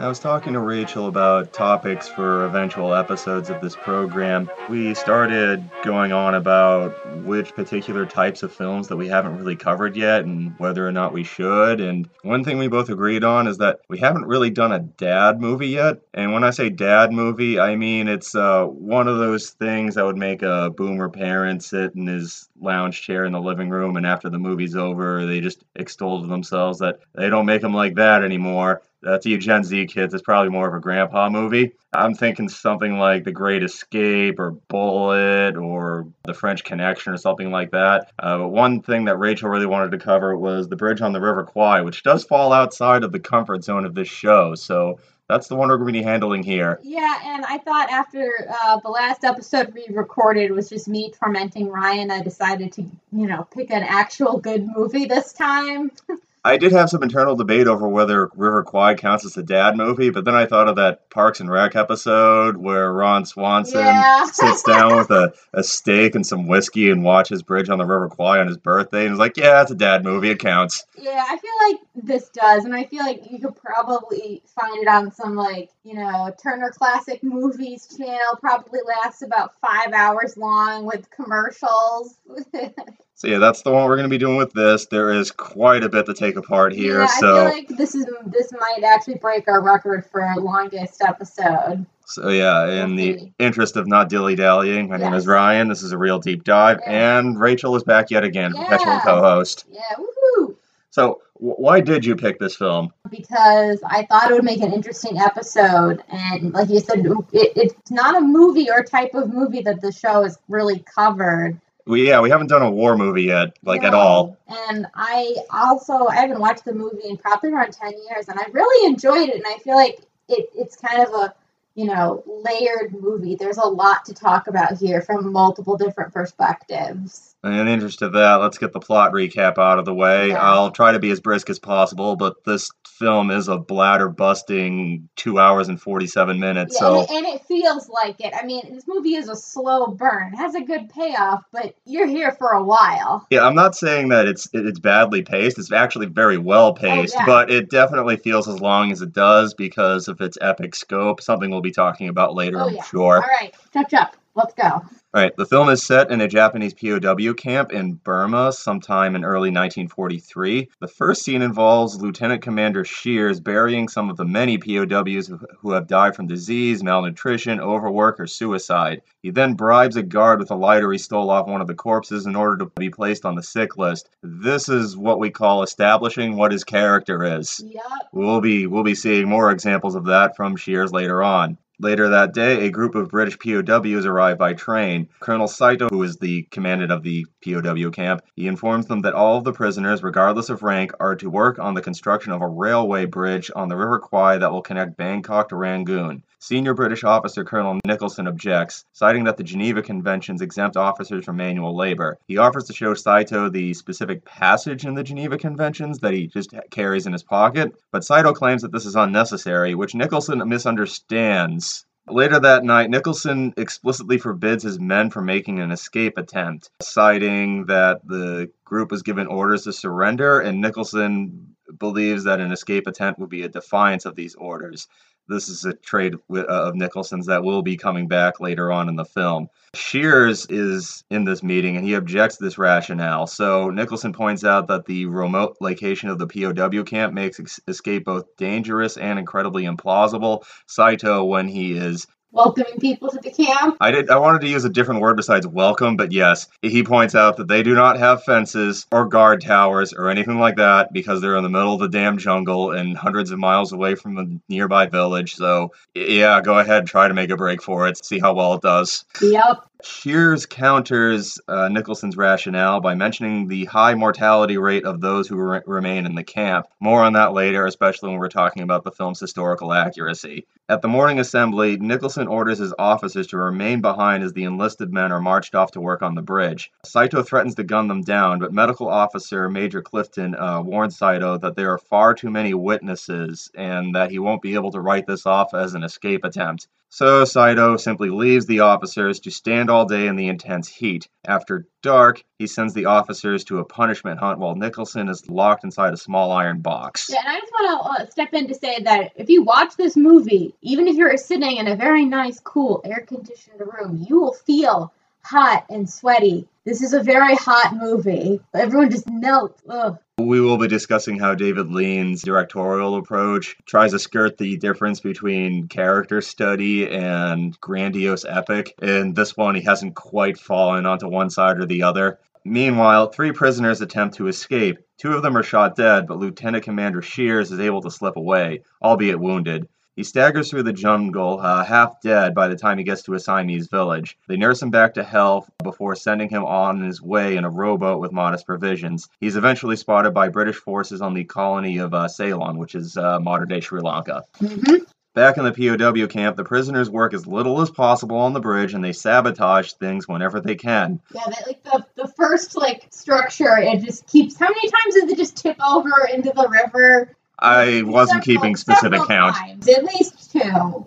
I was talking to Rachel about topics for eventual episodes of this program. We started going on about which particular types of films that we haven't really covered yet and whether or not we should. And one thing we both agreed on is that we haven't really done a dad movie yet. And when I say dad movie, I mean it's uh, one of those things that would make a boomer parent sit in his lounge chair in the living room and after the movie's over, they just extol to themselves that they don't make them like that anymore. That's you Gen Z kids. It's probably more of a grandpa movie. I'm thinking something like The Great Escape or Bullitt or The French Connection or something like that. Uh, but one thing that Rachel really wanted to cover was The Bridge on the River Kwai, which does fall outside of the comfort zone of this show. So that's the one we're going to be handling here. Yeah, and I thought after uh, the last episode we recorded was just me tormenting Ryan, I decided to, you know, pick an actual good movie this time. I did have some internal debate over whether River Kwai counts as a dad movie, but then I thought of that Parks and Rec episode where Ron Swanson Yeah. sits down with a, a steak and some whiskey and watches Bridge on the River Kwai on his birthday, and is like, "Yeah, it's a dad movie. It counts." Yeah, I feel like this does, and I feel like you could probably find it on some like you know Turner Classic Movies channel. Probably lasts about five hours long with commercials. So yeah, that's the one we're going to be doing with this. There is quite a bit to take apart here, yeah, so I feel like this is this might actually break our record for longest episode. so yeah. In the interest of not dilly dallying, my name is Ryan. This is a Reel Deep Dive, Yeah. and Rachel is back yet again, perpetual Yeah. co-host. Yeah, woohoo! So why did you pick this film? Because I thought it would make an interesting episode, and like you said, it, it's not a movie or type of movie that the show has really covered. We yeah, we haven't done a war movie yet, like at all. And I also I haven't watched the movie in probably around ten years, and I really enjoyed it. And I feel like it it's kind of a you know layered movie. There's a lot to talk about here from multiple different perspectives. In the interest of that, let's get the plot recap out of the way. Yeah. I'll try to be as brisk as possible, but this film is a bladder busting two hours and forty seven minutes. Yeah, so and, it, and it feels like it. I mean, this movie is a slow burn. It has a good payoff, but you're here for a while. yeah, I'm not saying that it's it's badly paced. It's actually very well oh, paced, Oh, yeah. but it definitely feels as long as it does because of its epic scope. Something we'll be talking about later, Oh, I'm yeah. sure. All right, chop chop. Let's go. All right, the film is set in a Japanese POW camp in Burma sometime in early 1943. The first scene involves Lieutenant Commander Shears burying some of the many POWs who- have died from disease, malnutrition, overwork, or suicide. He then bribes a guard with a lighter he stole off one of the corpses in order to be placed on the sick list. This is what we call establishing what his character is. Yep. We'll be we'll be seeing more examples of that from Shears later on. Later that day, a group of British POWs arrive by train. Colonel Saito, who is the commandant of the POW camp, he informs them that all of the prisoners, regardless of rank, are to work on the construction of a railway bridge on the River Kwai that will connect Bangkok to Rangoon. Senior British officer Colonel Nicholson objects, citing that the Geneva Conventions exempt officers from manual labor. He offers to show Saito the specific passage in the Geneva Conventions that he just carries in his pocket, but Saito claims that this is unnecessary, which Nicholson misunderstands. Later that night, Nicholson explicitly forbids his men from making an escape attempt, citing that the group was given orders to surrender, and Nicholson believes that an escape attempt would be a defiance of these orders. This is a trade uh, of Nicholson's that will be coming back later on in the film. Shears is in this meeting and he objects to this rationale. So Nicholson points out that the remote location of the POW camp makes escape both dangerous and incredibly implausible. Saito, when he is Welcoming people to the camp. I did I wanted to use a different word besides welcome, but yes, he points out that they do not have fences or guard towers or anything like that because they're in the middle of the damn jungle and hundreds of miles away from a nearby village. So yeah, go ahead, try to make a break for it, see how well it does. Yep. Shears counters uh, Nicholson's rationale by mentioning the high mortality rate of those who re- remain in the camp. More on that later, especially when we're talking about the film's historical accuracy. At the morning assembly, Nicholson orders his officers to remain behind as the enlisted men are marched off to work on the bridge. Saito threatens to gun them down, but medical officer Major Clifton uh, warns Saito that there are far too many witnesses and that he won't be able to write this off as an escape attempt. So Saito simply leaves the officers to stand all day in the intense heat. After dark, he sends the officers to a punishment hunt while Nicholson is locked inside a small iron box. Yeah, and I just want to uh, step in to say that if you watch this movie, even if you're sitting in a very nice, cool, air conditioned room, you will feel hot and sweaty. This is a very hot movie. Everyone just melts. Ugh. We will be discussing how David Lean's directorial approach tries to skirt the difference between character study and grandiose epic. In this one, he hasn't quite fallen onto one side or the other. Meanwhile, three prisoners attempt to escape. Two of them are shot dead, but Lieutenant Commander Shears is able to slip away, albeit wounded. He staggers through the jungle, uh, half dead by the time he gets to a Siamese village. They nurse him back to health before sending him on his way in a rowboat with modest provisions. He's eventually spotted by British forces on the colony of uh, Ceylon, which is uh, modern day Sri Lanka. Mm-hmm. Back in the POW camp, the prisoners work as little as possible on the bridge and they sabotage things whenever they can. Yeah, that, like the, the first like structure, it just keeps. How many times does it just tip over into the river? I wasn't keeping specific count. times, At least two.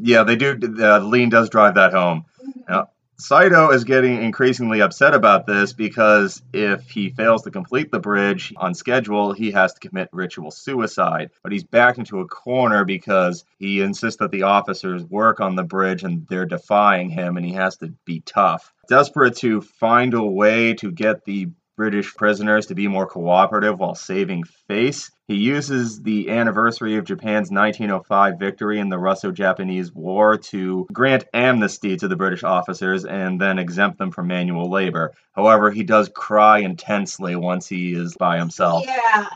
Yeah, they do. Uh, Lean does drive that home. Yeah. Saito is getting increasingly upset about this because if he fails to complete the bridge on schedule, he has to commit ritual suicide. But he's backed into a corner because he insists that the officers work on the bridge and they're defying him and he has to be tough. Desperate to find a way to get the British prisoners to be more cooperative while saving face. He uses the anniversary of Japan's 1905 victory in the Russo Japanese War to grant amnesty to the British officers and then exempt them from manual labor. However, he does cry intensely once he is by himself. Yeah,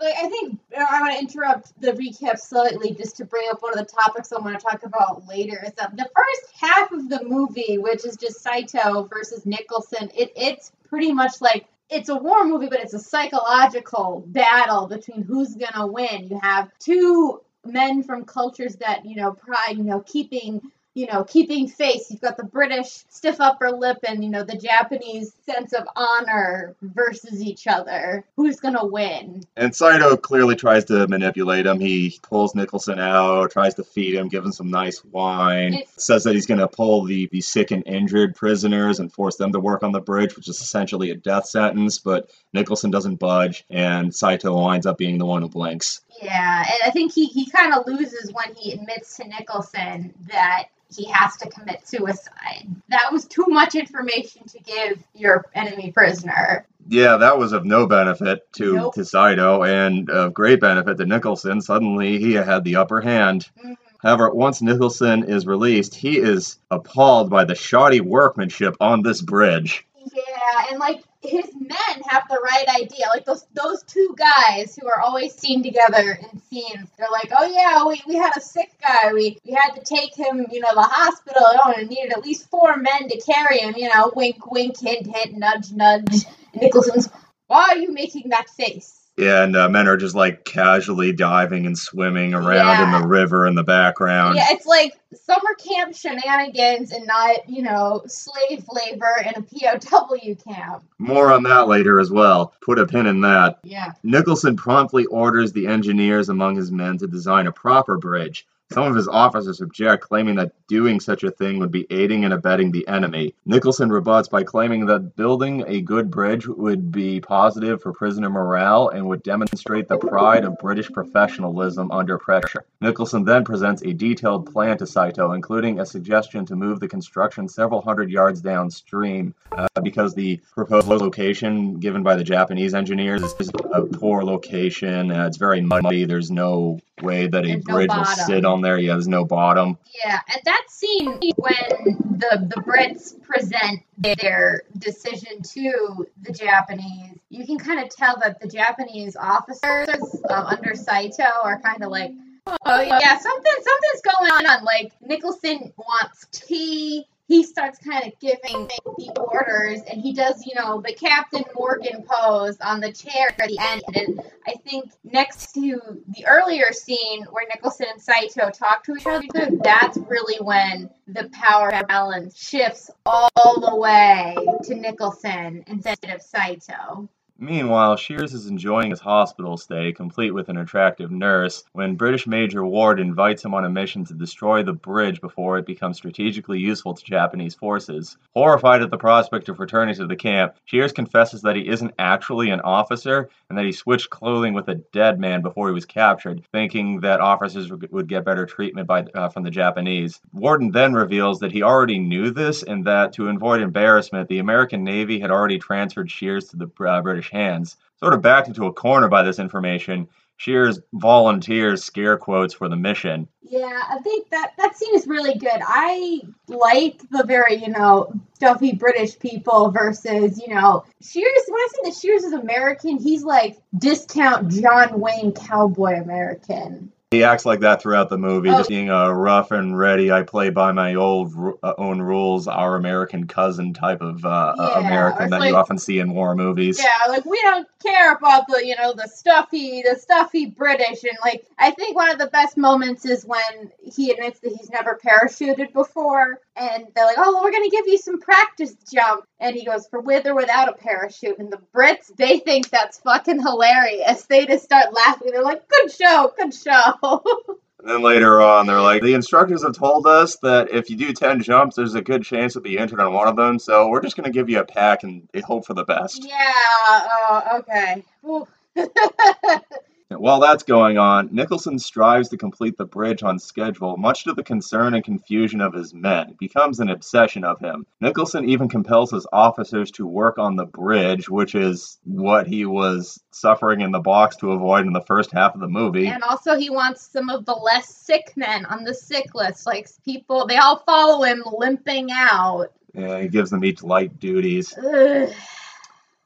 like I think uh, I want to interrupt the recap slightly just to bring up one of the topics I want to talk about later. Is that um, the first half of the movie, which is just Saito versus Nicholson, it it's pretty much like it's a war movie, but it's a psychological battle between who's gonna win. You have two men from cultures that you know pride, you know, keeping you know, keeping face. You've got the British stiff upper lip and, you know, the Japanese sense of honor versus each other. Who's going to win? And Saito clearly tries to manipulate him. He pulls Nicholson out, tries to feed him, give him some nice wine, It's- says that he's going to pull the, the sick and injured prisoners and force them to work on the bridge, which is essentially a death sentence. But Nicholson doesn't budge, and Saito winds up being the one who blinks. Yeah, and I think he, he kind of loses when he admits to Nicholson that he has to commit suicide. That was too much information to give your enemy prisoner. Yeah, that was of no benefit to, Nope. to Saito and of great benefit to Nicholson. Suddenly, he had the upper hand. Mhm. However, once Nicholson is released, he is appalled by the shoddy workmanship on this bridge. Yeah, and like his men have the right idea. Like those those two guys who are always seen together in scenes. They're like, oh yeah, we, we had a sick guy. We we had to take him, you know, the hospital. Oh, and needed at least four men to carry him. You know, wink, wink, hint, hint, nudge, nudge. Nicholson's, why are you making that face? And uh, men are just like casually diving and swimming around in the river in the background. Yeah, it's like summer camp shenanigans and not, you know, slave labor in a POW camp. More on that later as well. Put a pin in that. Yeah. Nicholson promptly orders the engineers among his men to design a proper bridge. Some of his officers object, claiming that doing such a thing would be aiding and abetting the enemy. Nicholson rebuts by claiming that building a good bridge would be positive for prisoner morale and would demonstrate the pride of British professionalism under pressure. Nicholson then presents a detailed plan to Saito, including a suggestion to move the construction several hundred yards downstream uh, because the proposed location given by the Japanese engineers is a poor location. Uh, it's very muddy. There's no way that a There's no bridge will sit on there. Yeah, there's no bottom. Yeah, at that scene when the the Brits present their decision to the Japanese, you can kind of tell that the Japanese officers um, under Saito are kind of like, oh yeah, something something's going on. Like Nicholson wants tea. He starts kind of giving the orders, and he does, you know, the Captain Morgan pose on the chair at the end. And I think next to the earlier scene where Nicholson and Saito talk to each other, that's really when the power balance shifts all the way to Nicholson instead of Saito. Meanwhile, Shears is enjoying his hospital stay, complete with an attractive nurse, when British Major Ward invites him on a mission to destroy the bridge before it becomes strategically useful to Japanese forces. Horrified at the prospect of returning to the camp, Shears confesses that he isn't actually an officer and that he switched clothing with a dead man before he was captured, thinking that officers would get better treatment by, uh, from the Japanese. Warden then reveals that he already knew this and that to avoid embarrassment, the American Navy had already transferred Shears to the uh, British hands. Sort of backed into a corner by this information, Shears volunteers scare quotes for the mission. Yeah, I think that that scene is really good. I like the very, you know, stuffy British people versus, you know, Shears. When I say that Shears is American, he's like discount John Wayne cowboy American. He acts like that throughout the movie, oh. just being a rough and ready. I play by my old uh, own rules, our American cousin type of uh, yeah, American that like, you often see in war movies. Yeah, like we don't care about the you know the stuffy the stuffy British, and like I think one of the best moments is when he admits that he's never parachuted before, and they're like, "Oh, we're gonna give you some practice jump," and he goes, "For with or without a parachute." And the Brits, they think that's fucking hilarious. They just start laughing. They're like, "Good show, good show." and then later on, they're like, "The instructors have told us that if you do ten jumps, there's a good chance you'll be entered on one of them. So we're just gonna give you a pack and hope for the best." Yeah. Uh, okay. While that's going on, Nicholson strives to complete the bridge on schedule, much to the concern and confusion of his men. It becomes an obsession of him. Nicholson even compels his officers to work on the bridge, which is what he was suffering in the box to avoid in the first half of the movie. And also, he wants some of the less sick men on the sick list. Like, people, they all follow him limping out. Yeah, he gives them each light duties. Ugh.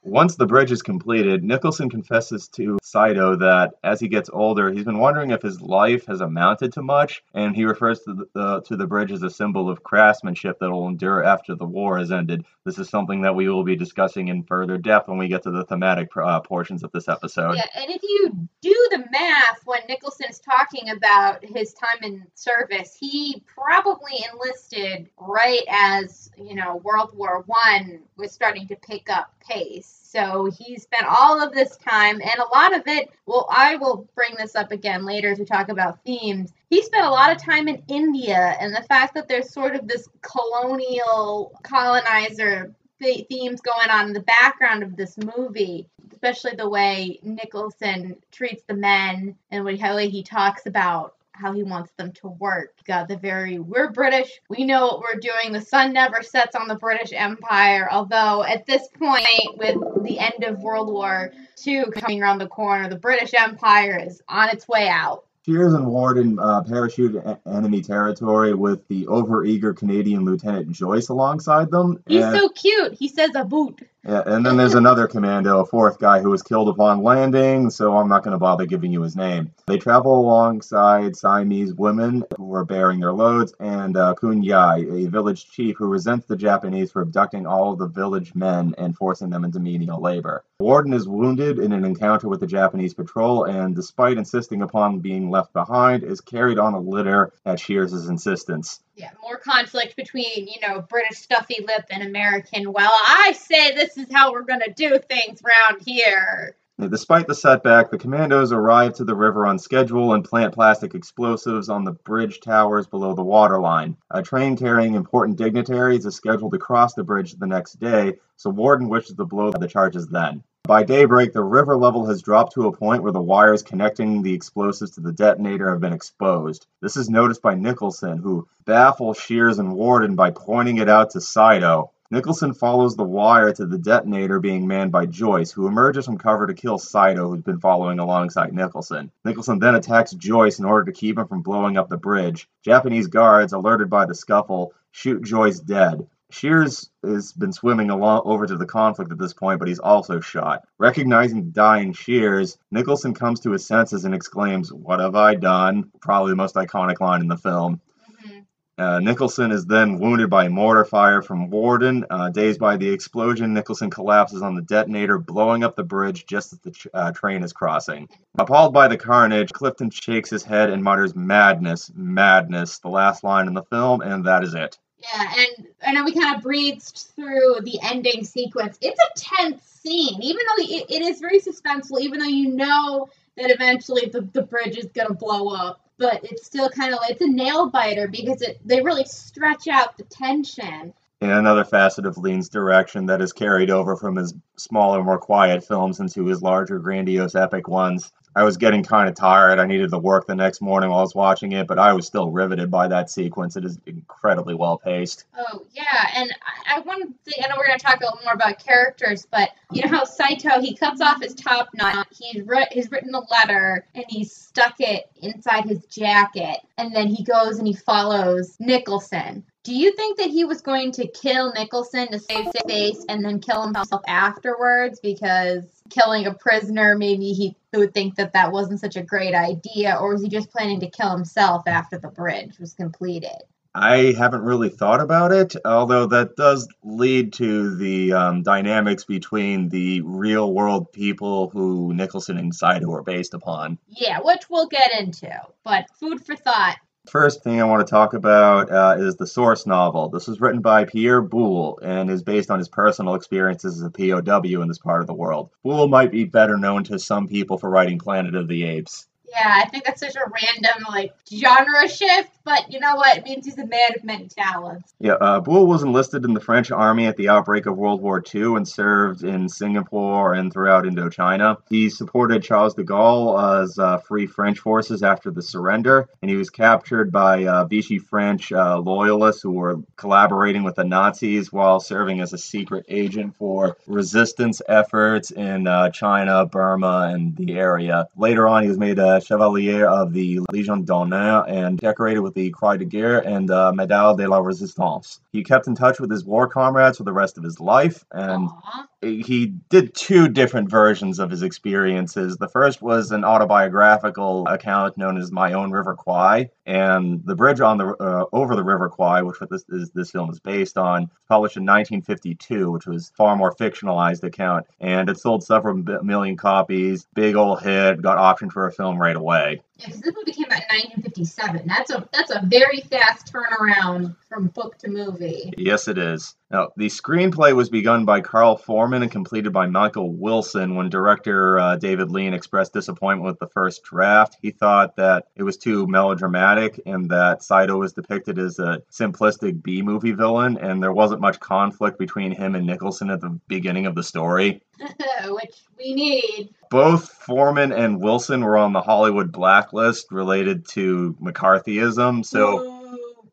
Once the bridge is completed, Nicholson confesses to Saito that as he gets older, he's been wondering if his life has amounted to much, and he refers to the, uh, to the bridge as a symbol of craftsmanship that will endure after the war has ended. This is something that we will be discussing in further depth when we get to the thematic uh, portions of this episode. Yeah, and if you do the math when Nicholson is talking about his time in service, he probably enlisted right as, you know, World War One was starting to pick up pace. So he spent all of this time, and a lot of it, well, I will bring this up again later as we talk about themes. He spent a lot of time in India, and the fact that there's sort of this colonial colonizer themes going on in the background of this movie, especially the way Nicholson treats the men and how he talks about how he wants them to work. Got the very we're British, we know what we're doing. The sun never sets on the British Empire. Although at this point, with the end of World War II coming around the corner, the British Empire is on its way out. Shears and Warden uh, parachute enemy territory with the overeager Canadian Lieutenant Joyce alongside them. He's and, so cute. He says a boot. Yeah, and then there's another commando, a fourth guy who was killed upon landing, so I'm not going to bother giving you his name. They travel alongside Siamese women who are bearing their loads, and uh, Kun Yai, a village chief who resents the Japanese for abducting all the village men and forcing them into menial labor. Warden is wounded in an encounter with the Japanese patrol, and despite insisting upon being left behind, is carried on a litter at Shears's insistence. Yeah, more conflict between, you know, British stuffy lip and American, well, I say this is how we're going to do things around here. Despite the setback, the commandos arrive to the river on schedule and plant plastic explosives on the bridge towers below the waterline. A train carrying important dignitaries is scheduled to cross the bridge the next day, so Warden wishes to blow the charges then. By daybreak, the river level has dropped to a point where the wires connecting the explosives to the detonator have been exposed. This is noticed by Nicholson, who baffles Shears and Warden by pointing it out to Saito. Nicholson follows the wire to the detonator being manned by Joyce, who emerges from cover to kill Saito, who's been following alongside Nicholson. Nicholson then attacks Joyce in order to keep him from blowing up the bridge. Japanese guards, alerted by the scuffle, shoot Joyce dead. Shears has been swimming along over to the conflict at this point, but he's also shot. Recognizing dying Shears, Nicholson comes to his senses and exclaims, What have I done? Probably the most iconic line in the film. Mm-hmm. Uh, Nicholson is then wounded by mortar fire from Warden. Uh, dazed by the explosion, Nicholson collapses on the detonator, blowing up the bridge just as the ch- uh, train is crossing. Appalled by the carnage, Clifton shakes his head and mutters, Madness, madness, the last line in the film, and that is it. Yeah, and I know we kind of breezed through the ending sequence. It's a tense scene, even though it, it is very suspenseful, even though you know that eventually the, the bridge is going to blow up. But it's still kind of it's a nail biter because it they really stretch out the tension. And another facet of Lean's direction that is carried over from his smaller, more quiet films into his larger, grandiose, epic ones. I was getting kind of tired. I needed to work the next morning while I was watching it, but I was still riveted by that sequence. It is incredibly well paced. Oh yeah, and I, I wanted to. I know we're to talk a little more about characters, but you know how Saito he cuts off his top knot. He's writ, he's written a letter and he's stuck it inside his jacket, and then he goes and he follows Nicholson. Do you think that he was going to kill Nicholson to save face and then kill himself afterwards because killing a prisoner maybe he would think that that wasn't such a great idea or was he just planning to kill himself after the bridge was completed? I haven't really thought about it, although that does lead to the um, dynamics between the real world people who Nicholson and Saito are based upon. Yeah, which we'll get into, but food for thought. First thing I want to talk about uh, is the source novel. This was written by Pierre Boulle and is based on his personal experiences as a POW in this part of the world. Boulle might be better known to some people for writing Planet of the Apes. Yeah, I think that's such a random like genre shift, but you know what? It means he's a man of many talents. Yeah, uh, was enlisted in the French army at the outbreak of World War II and served in Singapore and throughout Indochina. He supported Charles de Gaulle as uh, Free French forces after the surrender, and he was captured by uh, Vichy French uh, loyalists who were collaborating with the Nazis while serving as a secret agent for resistance efforts in uh, China, Burma, and the area. Later on, he was made a Chevalier of the Légion d'honneur and decorated with the Croix de Guerre and uh, Médaille de la Résistance. He kept in touch with his war comrades for the rest of his life, and Aww. He did two different versions of his experiences. The first was an autobiographical account known as My Own River Kwai, and the bridge on the uh, over the River Kwai, which this is, this film is based on, published in 1952, which was far more fictionalized account, and it sold several million copies. Big old hit, got optioned for a film right away. Yeah, 'cause this movie came out in 1957. That's a that's a very fast turnaround from book to movie. Yes, it is. Now, the screenplay was begun by Carl Foreman and completed by Michael Wilson when director uh, David Lean expressed disappointment with the first draft. He thought that it was too melodramatic and that Saito was depicted as a simplistic B movie villain, and there wasn't much conflict between him and Nicholson at the beginning of the story. Which we need. Both Foreman and Wilson were on the Hollywood blacklist related to McCarthyism, so.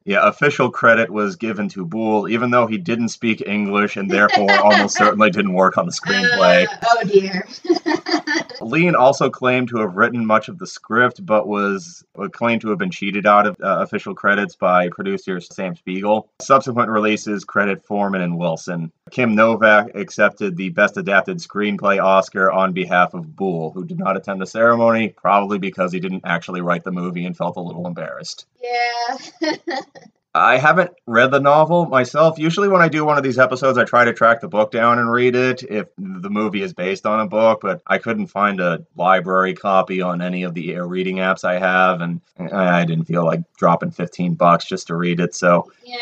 Yeah, official credit was given to Boulle, even though he didn't speak English and therefore almost certainly didn't work on the screenplay. Uh, oh dear. Lean also claimed to have written much of the script, but was claimed to have been cheated out of uh, official credits by producer Sam Spiegel. Subsequent releases credit Foreman and Wilson. Kim Novak accepted the Best Adapted Screenplay Oscar on behalf of Boulle, who did not attend the ceremony, probably because he didn't actually write the movie and felt a little embarrassed. yeah. I haven't read the novel myself. Usually, when I do one of these episodes, I try to track the book down and read it if the movie is based on a book, but I couldn't find a library copy on any of the reading apps I have, and I didn't feel like dropping 15 bucks just to read it. So, yeah.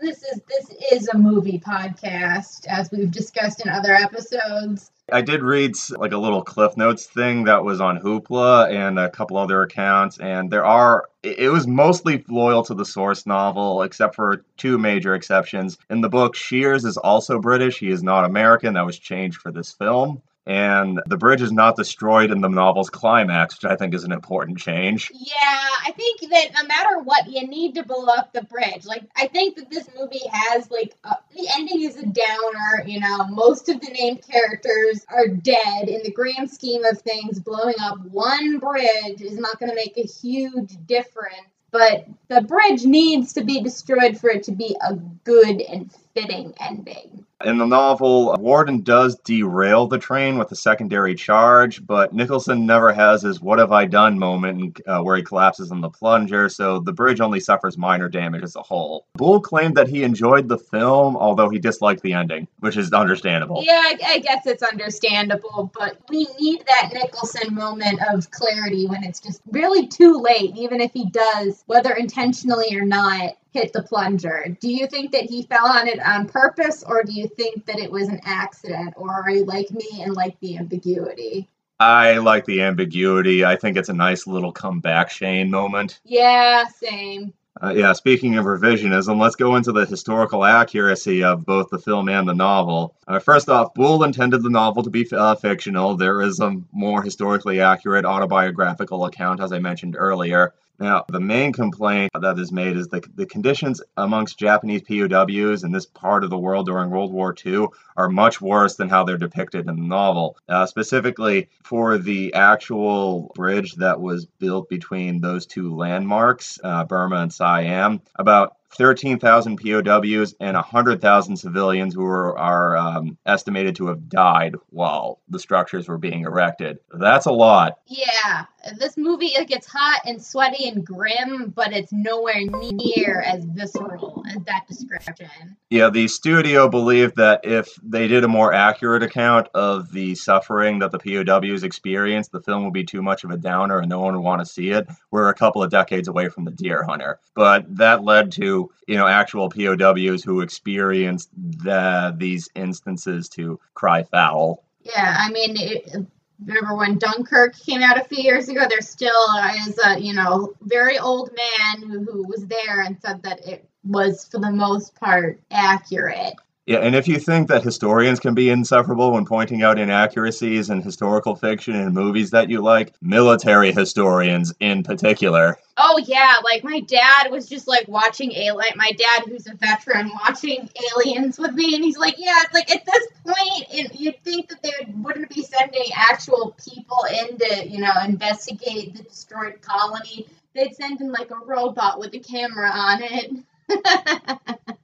This is this is a movie podcast, as we've discussed in other episodes. I did read like a little Cliff Notes thing that was on Hoopla and a couple other accounts, and there are. It was mostly loyal to the source novel, except for two major exceptions. In the book, Shears is also British. He is not American. That was changed for this film. And the bridge is not destroyed in the novel's climax, which I think is an important change. Yeah, I think that no matter what, you need to blow up the bridge. Like, I think that this movie has like a, the ending is a downer. You know, most of the named characters are dead. In the grand scheme of things, blowing up one bridge is not going to make a huge difference. But the bridge needs to be destroyed for it to be a good and fitting ending. In the novel, Warden does derail the train with a secondary charge, but Nicholson never has his what have I done moment uh, where he collapses in the plunger, so the bridge only suffers minor damage as a whole. Boulle claimed that he enjoyed the film, although he disliked the ending, which is understandable. Yeah, I, I guess it's understandable, but we need that Nicholson moment of clarity when it's just really too late, even if he does, whether intentionally or not, hit the plunger. Do you think that he fell on it on purpose, or do you think that it was an accident, or are you like me and like the ambiguity? I like the ambiguity. I think it's a nice little comeback Shane moment. Yeah, same. Uh, yeah, speaking of revisionism, let's go into the historical accuracy of both the film and the novel. Uh, first off, Boulle intended the novel to be uh, fictional. There is a more historically accurate autobiographical account, as I mentioned earlier. Now, the main complaint that is made is the, the conditions amongst Japanese POWs in this part of the world during World War II are much worse than how they're depicted in the novel. Uh, specifically, for the actual bridge that was built between those two landmarks, uh, Burma and Siam, about 13,000 POWs and 100,000 civilians who are, are um, estimated to have died while the structures were being erected. That's a lot. Yeah, this movie it gets hot and sweaty and grim, but it's nowhere near as visceral as that description. Yeah, the studio believed that if they did a more accurate account of the suffering that the POWs experienced, the film would be too much of a downer and no one would want to see it. We're a couple of decades away from the Deer Hunter, but that led to you know actual POWs who experienced the, these instances to cry foul. Yeah, I mean, it, remember when Dunkirk came out a few years ago? There still uh, is a you know very old man who, who was there and said that it was for the most part accurate. Yeah, and if you think that historians can be insufferable when pointing out inaccuracies in historical fiction and movies that you like, military historians in particular. Oh yeah, like my dad was just like watching Alien. My dad, who's a veteran, watching Aliens with me, and he's like, "Yeah, it's like at this point, it, you'd think that they wouldn't be sending actual people in to, you know, investigate the destroyed colony. They'd send in like a robot with a camera on it."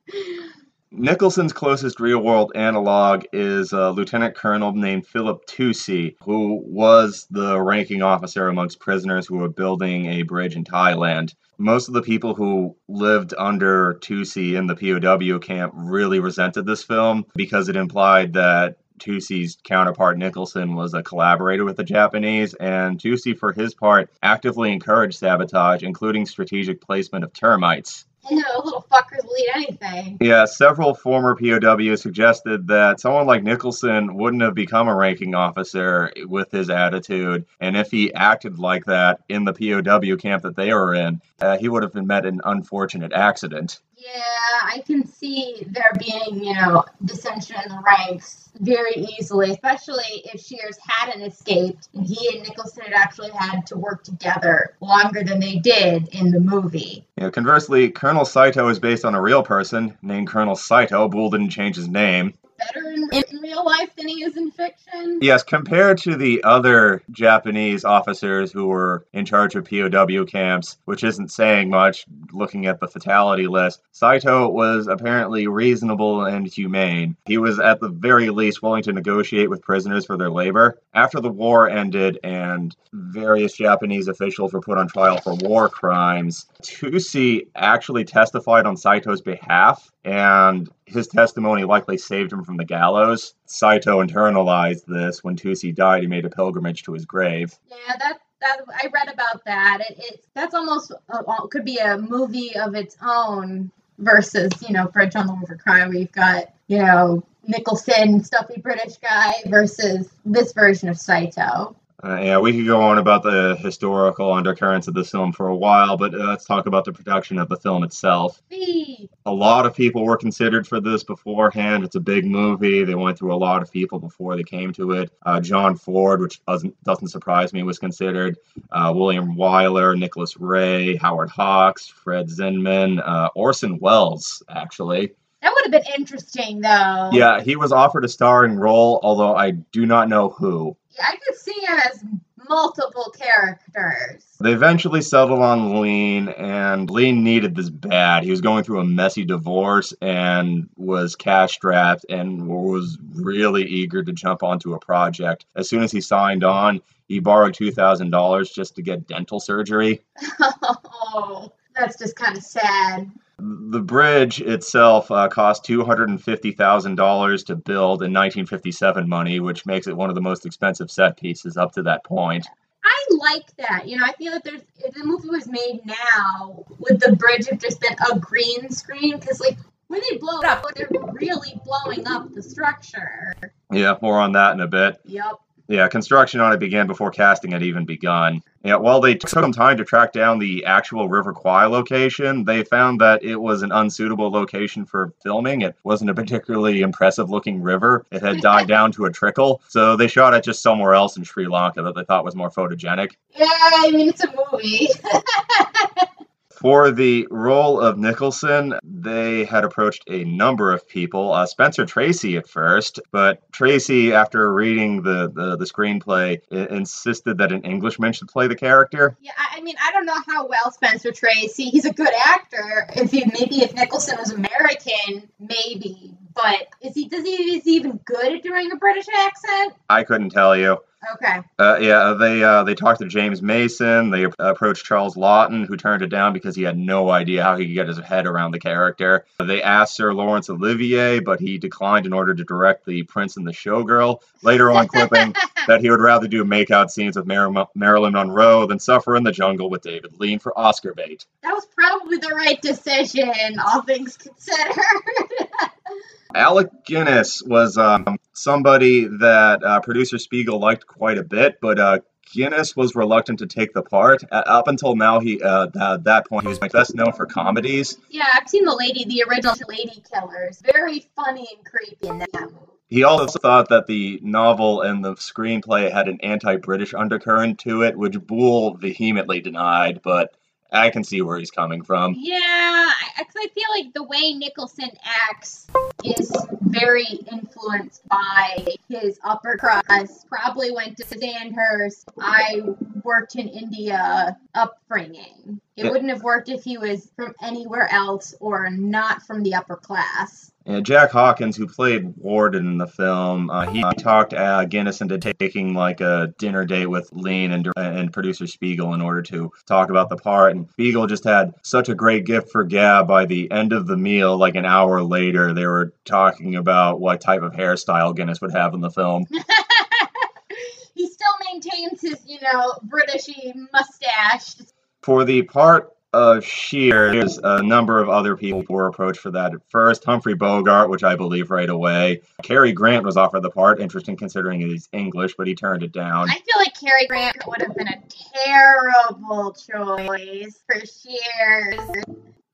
Nicholson's closest real world analog is a lieutenant colonel named Philip Toosey, who was the ranking officer amongst prisoners who were building a bridge in Thailand. Most of the people who lived under Toosey in the POW camp really resented this film because it implied that Toosey's counterpart Nicholson was a collaborator with the Japanese, and Toosey, for his part, actively encouraged sabotage, including strategic placement of termites. Know, little fuckers will eat anything. Yeah, several former POWs suggested that someone like Nicholson wouldn't have become a ranking officer with his attitude, and if he acted like that in the POW camp that they were in, uh, he would have been met an unfortunate accident. Yeah, I can see there being, you know, dissension in the ranks very easily, especially if Shears hadn't escaped and he and Nicholson had actually had to work together longer than they did in the movie. Yeah, conversely, Colonel Saito is based on a real person named Colonel Saito. Boulle didn't change his name better in, in real life than he is in fiction. Yes, compared to the other Japanese officers who were in charge of POW camps, which isn't saying much looking at the fatality list, Saito was apparently reasonable and humane. He was at the very least willing to negotiate with prisoners for their labor. After the war ended and various Japanese officials were put on trial for war crimes, Toosey actually testified on Saito's behalf and his testimony likely saved him from the gallows. Saito internalized this. When Toosey died, he made a pilgrimage to his grave. Yeah, that that I read about that. It, it that's almost uh, could be a movie of its own versus you know Bridge on the River Kwai. We've got you know Nicholson, stuffy British guy, versus this version of Saito. Uh, yeah, we could go on about the historical undercurrents of this film for a while, but uh, let's talk about the production of the film itself. A lot of people were considered for this beforehand. It's a big movie. They went through a lot of people before they came to it. Uh, John Ford, which doesn't doesn't surprise me, was considered. Uh, William Wyler, Nicholas Ray, Howard Hawks, Fred Zinnemann, uh, Orson Welles, actually. That would have been interesting, though. Yeah, he was offered a starring role, although I do not know who. I could him as multiple characters. They eventually settled on Lean, and Lean needed this bad. He was going through a messy divorce and was cash strapped and was really eager to jump onto a project. As soon as he signed on, he borrowed $2,000 just to get dental surgery. oh, that's just kind of sad. The bridge itself uh, cost $250,000 to build in 1957 money, which makes it one of the most expensive set pieces up to that point. I like that. You know, I feel that there's if the movie was made now, would the bridge have just been a green screen? Because like when they blow it up, they're really blowing up the structure. Yeah, more on that in a bit. Yep. Yeah, construction on it began before casting had even begun. Yeah, while they took some time to track down the actual River Kwai location, they found that it was an unsuitable location for filming. It wasn't a particularly impressive looking river. It had died down to a trickle, so they shot it just somewhere else in Sri Lanka that they thought was more photogenic. Yeah, I mean it's a movie. For the role of Nicholson, they had approached a number of people. Uh, Spencer Tracy at first, but Tracy, after reading the, the, the screenplay, insisted that an Englishman should play the character. yeah, I I mean I don't know how well Spencer Tracy. He's a good actor. If he maybe if Nicholson was American, maybe. But is he does he is he even good at doing a British accent? I couldn't tell you. Okay. Uh, yeah, they uh, they talked to James Mason. They approached Charles Laughton, who turned it down because he had no idea how he could get his head around the character. They asked Sir Laurence Olivier, but he declined in order to direct The Prince and the Showgirl. Later on, clipping that he would rather do makeout scenes with Mar- Marilyn Monroe than suffer in the jungle with David Lean for Oscar bait. That was probably the right decision, all things considered. Alec Guinness was um, somebody that uh, producer Spiegel liked quite a bit, but uh, Guinness was reluctant to take the part. Uh, up until now, he uh, at that point he was best known for comedies. yeah, I've seen the lady, the original Lady Killers. Very funny and creepy in that movie. He also thought that the novel and the screenplay had an anti-British undercurrent to it, which Boulle vehemently denied. But I can see where he's coming from. Yeah, because I feel like the way Nicholson acts is very influenced by his upper crust. Probably went to Sandhurst. I worked in India upbringing. It Yeah. wouldn't have worked if he was from anywhere else or not from the upper class. And Jack Hawkins, who played Warden in the film, uh, he talked uh, Guinness into taking like a dinner date with Lean and, and producer Spiegel in order to talk about the part. And Spiegel just had such a great gift for gab. By the end of the meal, like an hour later, they were talking about what type of hairstyle Guinness would have in the film. he still maintains his, you know, Britishy mustache. For the part of Shears, a number of other people who were approached for that at first. Humphrey Bogart, which I believe right away. Cary Grant was offered the part, interesting considering he's English, but he turned it down. I feel like Cary Grant would have been a terrible choice for Shears.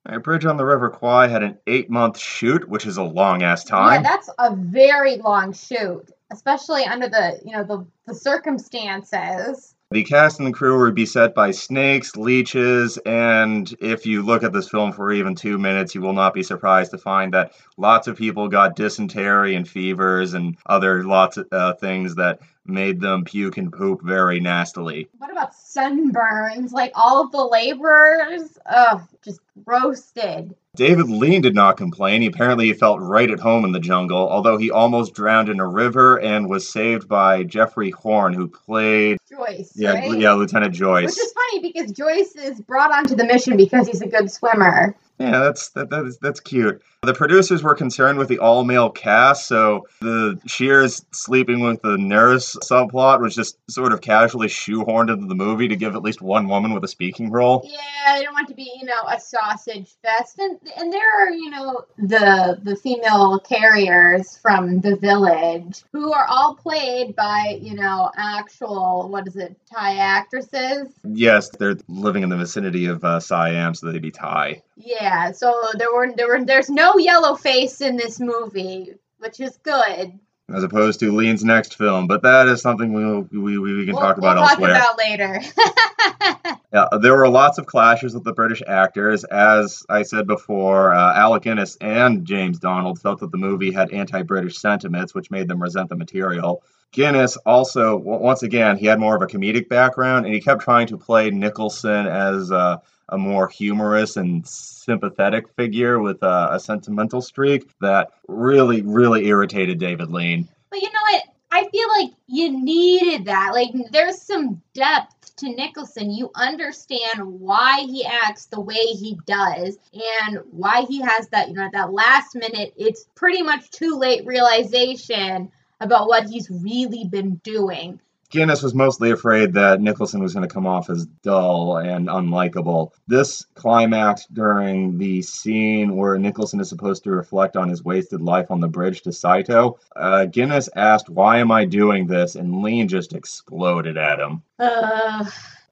A Bridge on the River Kwai had an eight month shoot, which is a long ass time. Yeah, that's a very long shoot, especially under the you know the the circumstances. The cast and the crew were beset by snakes, leeches, and if you look at this film for even two minutes, you will not be surprised to find that lots of people got dysentery and fevers and other lots of uh, things that made them puke and poop very nastily. What about sunburns? Like all of the laborers, ugh, just roasted. David Lean did not complain. He apparently felt right at home in the jungle, although he almost drowned in a river and was saved by Geoffrey Horne, who played Joyce, yeah, right? yeah Lieutenant Joyce. Which is funny because Joyce is brought onto the mission because he's a good swimmer. Yeah, that's that, that is, that's cute. The producers were concerned with the all male cast, so the Shears sleeping with the nurse subplot was just sort of casually shoehorned into the movie to give at least one woman with a speaking role. Yeah, they don't want to be, you know, a sausage fest. And and there are, you know, the the female carriers from the village who are all played by, you know, actual what is it, Thai actresses. Yes, they're living in the vicinity of uh, Siam, so they'd be Thai. Yeah, so there were there were there's no yellow face in this movie, which is good. As opposed to Lean's next film, but that is something we'll, we, we, we can We'll- talk about we'll elsewhere. Talk about later. Yeah, there were lots of clashes with the British actors. As I said before, uh, Alec Guinness and James Donald felt that the movie had anti British sentiments, which made them resent the material. Guinness also, once again, he had more of a comedic background, and he kept trying to play Nicholson as uh, a more humorous and sympathetic figure with uh, a sentimental streak that really, really irritated David Lean. But you know what? I feel like you needed that. Like there's some depth to Nicholson. You understand why he acts the way he does and why he has that, you know, at that last minute, it's pretty much too late realization about what he's really been doing. Guinness was mostly afraid that Nicholson was going to come off as dull and unlikable. This climaxed during the scene where Nicholson is supposed to reflect on his wasted life on the bridge to Saito. Uh, Guinness asked, Why am I doing this? And Lean just exploded at him. Uh,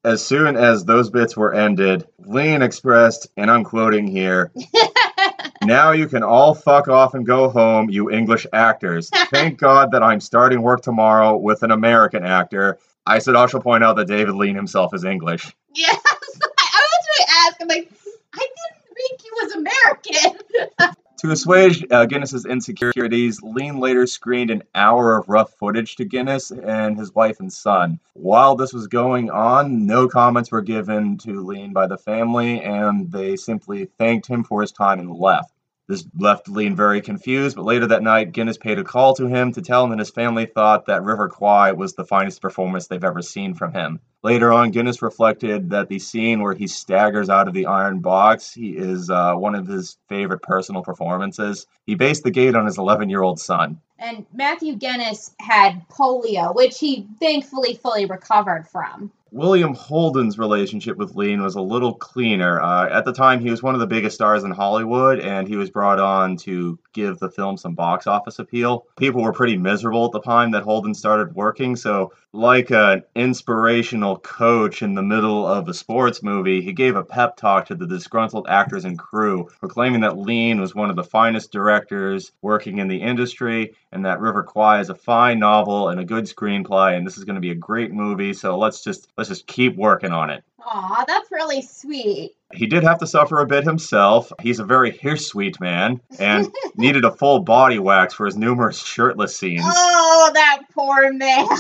As soon as those bits were ended, Lean expressed, and I'm quoting here, now you can all fuck off and go home, you English actors. Thank God that I'm starting work tomorrow with an American actor. I said I should also point out that David Lean himself is English. yes. I was going to ask. I'm like, I didn't think he was American. To assuage uh, Guinness's insecurities, Lean later screened an hour of rough footage to Guinness and his wife and son. While this was going on, no comments were given to Lean by the family, and they simply thanked him for his time and left. This left Lean very confused, but later that night, Guinness paid a call to him to tell him that his family thought that River Kwai was the finest performance they've ever seen from him. Later on, Guinness reflected that the scene where he staggers out of the iron box he is uh, one of his favorite personal performances. He based the gait on his 11 year old son. and Matthew Guinness had polio, which he thankfully fully recovered from. William Holden's relationship with Lean was a little cleaner. Uh, at the time, he was one of the biggest stars in Hollywood, and he was brought on to give the film some box office appeal. People were pretty miserable at the time that Holden started working, so, like an inspirational coach in the middle of a sports movie, he gave a pep talk to the disgruntled actors and crew, proclaiming that Lean was one of the finest directors working in the industry, and that River Kwai is a fine novel and a good screenplay, and this is going to be a great movie. So let's just let's just keep working on it. Aw, that's really sweet. He did have to suffer a bit himself. He's a very hirsute man and needed a full body wax for his numerous shirtless scenes. Oh, that poor man.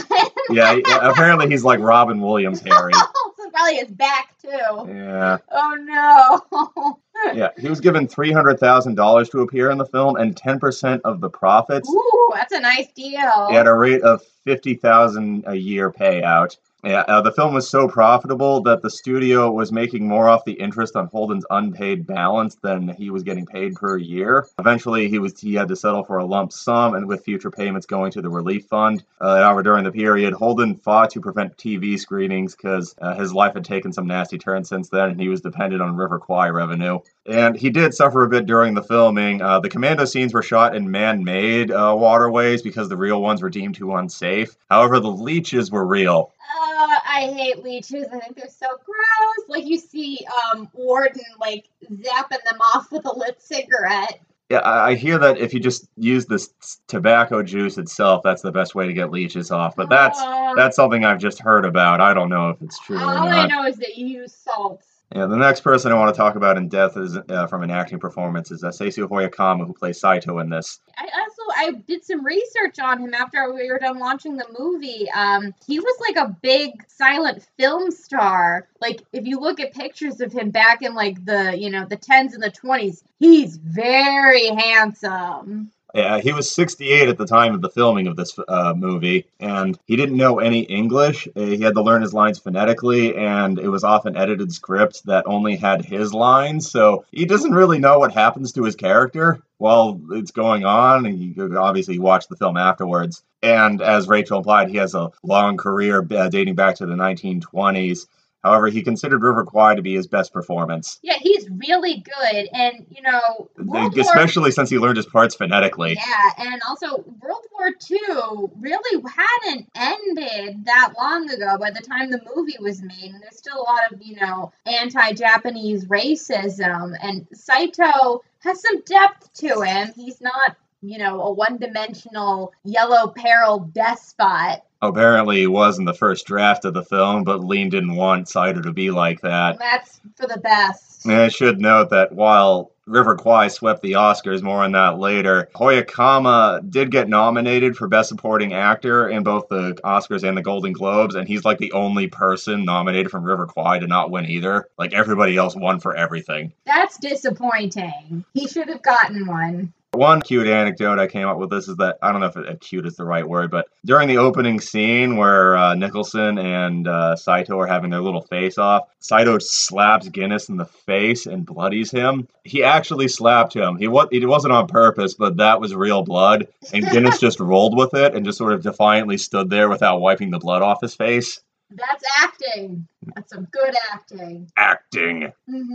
Yeah, apparently he's like Robin Williams Harry. probably his back too. Yeah, Oh no. yeah. He was given three hundred thousand dollars to appear in the film and ten percent of the profits Ooh, that's a nice deal. at a rate of fifty thousand a year payout. Yeah, uh, the film was so profitable that the studio was making more off the interest on Holden's unpaid balance than he was getting paid per year. Eventually, he was he had to settle for a lump sum, and with future payments going to the relief fund. Uh, however, during the period, Holden fought to prevent TV screenings because uh, his life had taken some nasty turns since then, and he was dependent on River Kwai revenue. And he did suffer a bit during the filming. Uh, the commando scenes were shot in man-made uh, waterways because the real ones were deemed too unsafe. However, the leeches were real. Uh, I hate leeches. I think they're so gross. Like you see um Warden like zapping them off with a lit cigarette. Yeah, I hear that if you just use this tobacco juice itself, that's the best way to get leeches off. But that's Uh, that's something I've just heard about. I don't know if it's true all I know is that you use salt. Yeah, the next person I want to talk about in depth is uh, from an acting performance is uh, Sessue Hayakawa, who plays Saito in this. I also I did some research on him after we were done watching the movie. Um, he was like a big silent film star. Like if you look at pictures of him back in like the you know the tens and the twenties, he's very handsome. Yeah, he was 68 at the time of the filming of this uh, movie, and he didn't know any English. Uh, He had to learn his lines phonetically, and it was often edited script that only had his lines, so he doesn't really know what happens to his character while it's going on. And you obviously watch the film afterwards. And as Rachel implied, he has a long career uh, dating back to the 1920s. However, he considered River Kwai to be his best performance, Yeah, he's really good, and you know, World War especially since he learned his parts phonetically. Yeah, and also World War II really hadn't ended that long ago by the time the movie was made, and there's still a lot of, you know, anti Japanese racism. And Saito has some depth to him. He's not, you know, a one dimensional yellow peril despot. Apparently he was in the first draft of the film, but Lean didn't want Saito to be like that. That's for the best. And I should note that while River Kwai swept the Oscars, more on that later, Hayakawa did get nominated for Best Supporting Actor in both the Oscars and the Golden Globes, and he's like the only person nominated from River Kwai to not win either. Like everybody else won for everything. That's disappointing. He should have gotten one. One cute anecdote I came up with this is that I don't know if it, cute is the right word, but during the opening scene where uh, Nicholson and uh, Saito are having their little face off, Saito slaps Guinness in the face and bloodies him. He actually slapped him. He was it wasn't on purpose, but that was real blood, and Guinness just rolled with it and just sort of defiantly stood there without wiping the blood off his face. That's acting. That's some good acting. Acting. hmm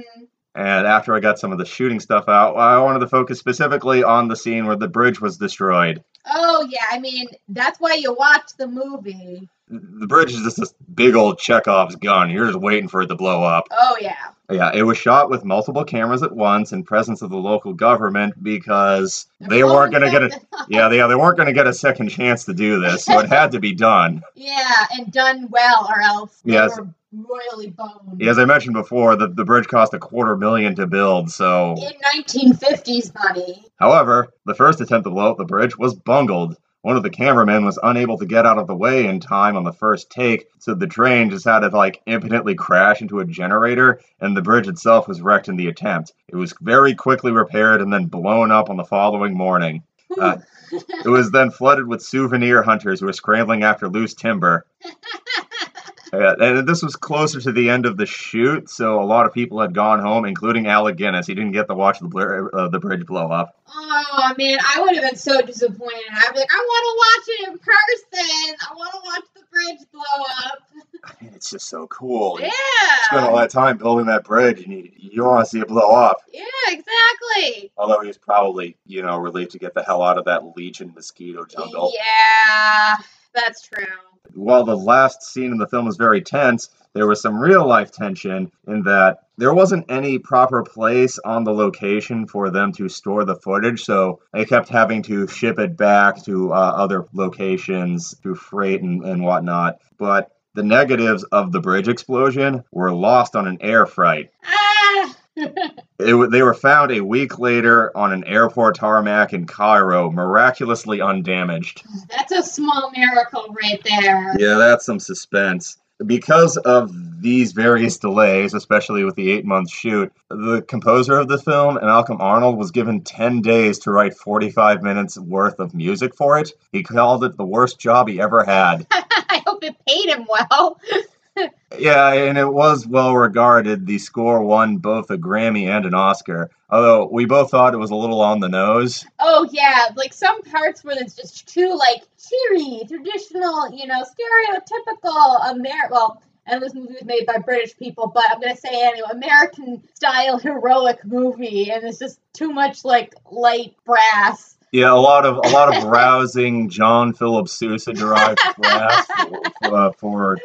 And after I got some of the shooting stuff out, I wanted to focus specifically on the scene where the bridge was destroyed. Oh yeah, I mean that's why you watch the movie. The bridge is just this big old Chekhov's gun. You're just waiting for it to blow up. Oh yeah. Yeah, it was shot with multiple cameras at once in presence of the local government because they weren't going to get a yeah, they, they weren't going to get a second chance to do this, so it had to be done. Yeah, and done well, or else they Yes. were royally boned. As I mentioned before, the, the bridge cost a quarter million to build, so In 1950s money. However, the first attempt to blow up the bridge was bungled. One of the cameramen was unable to get out of the way in time on the first take, so the train just had to like impotently crash into a generator, and the bridge itself was wrecked in the attempt. It was very quickly repaired and then blown up on the following morning. Uh, It was then flooded with souvenir hunters who were scrambling after loose timber. Yeah, and this was closer to the end of the shoot, so a lot of people had gone home, including Alec Guinness. He didn't get to watch the, bl- uh, the bridge blow up. Oh man, I would have been so disappointed. I'd be like, I want to watch it in person. I want to watch the bridge blow up. I mean, it's just so cool. You spent all Yeah. that time building that bridge, and you, you want to see it blow up. Yeah, exactly. Although he's probably, you know, relieved to get the hell out of that legion mosquito jungle. Yeah, that's true. While the last scene in the film was very tense, there was some real life tension in that there wasn't any proper place on the location for them to store the footage, so they kept having to ship it back to uh, other locations through freight and, and whatnot. But the negatives of the bridge explosion were lost on an air freight. It, they were found a week later on an airport tarmac in Cairo, miraculously undamaged. That's a small miracle right there. Yeah, that's some suspense. Because of these various delays, especially with the eight month shoot, the composer of the film, Malcolm Arnold, was given 10 days to write 45 minutes worth of music for it. He called it the worst job he ever had. I hope it paid him well. Yeah, and it was well regarded. The score won both a Grammy and an Oscar, although we both thought it was a little on the nose. Oh yeah, like some parts where it's just too like cheery, traditional, you know, stereotypical Amer. Well, and this movie was made by British people, but I'm gonna say anyway, American style heroic movie, and it's just too much like light brass. Yeah, a lot of a lot of rousing John Philip Sousa derived brass for, uh, for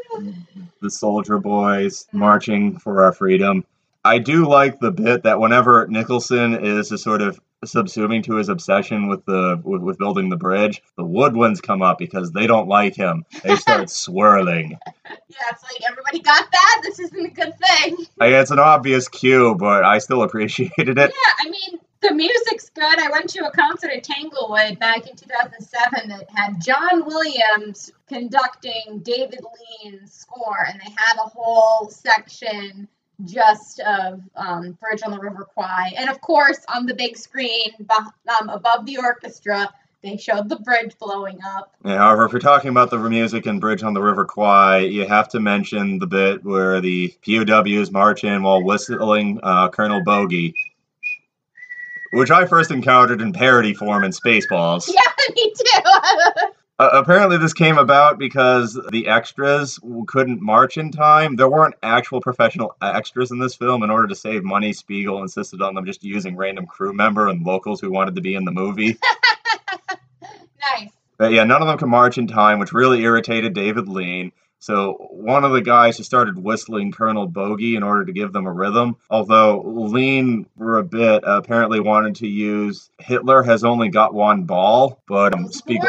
the soldier boys marching for our freedom. I do like the bit that whenever Nicholson is a sort of subsuming to his obsession with the with, with building the bridge, the woodwinds come up because they don't like him. They start swirling. Yeah, it's like everybody got that. This isn't a good thing. I, it's an obvious cue, but I still appreciated it. Yeah, I mean, the music's good. I went to a concert at Tanglewood back in 2007 that had John Williams conducting David Lean's score, and they had a whole section just of um, Bridge on the River Kwai. And of course, on the big screen um, above the orchestra, they showed the bridge blowing up. Yeah, however, if you're talking about the music and Bridge on the River Kwai, you have to mention the bit where the POWs march in while whistling uh, Colonel Bogey, which I first encountered in parody form in Spaceballs. Yeah, me too. Uh, apparently, this came about because the extras couldn't march in time. There weren't actual professional extras in this film. In order to save money, Spiegel insisted on them just using random crew member and locals who wanted to be in the movie. nice. But yeah, none of them could march in time, which really irritated David Lean. So one of the guys who started whistling Colonel Bogey in order to give them a rhythm. Although Lean, for a bit, apparently wanted to use Hitler has only got one ball, but um, Spiegel,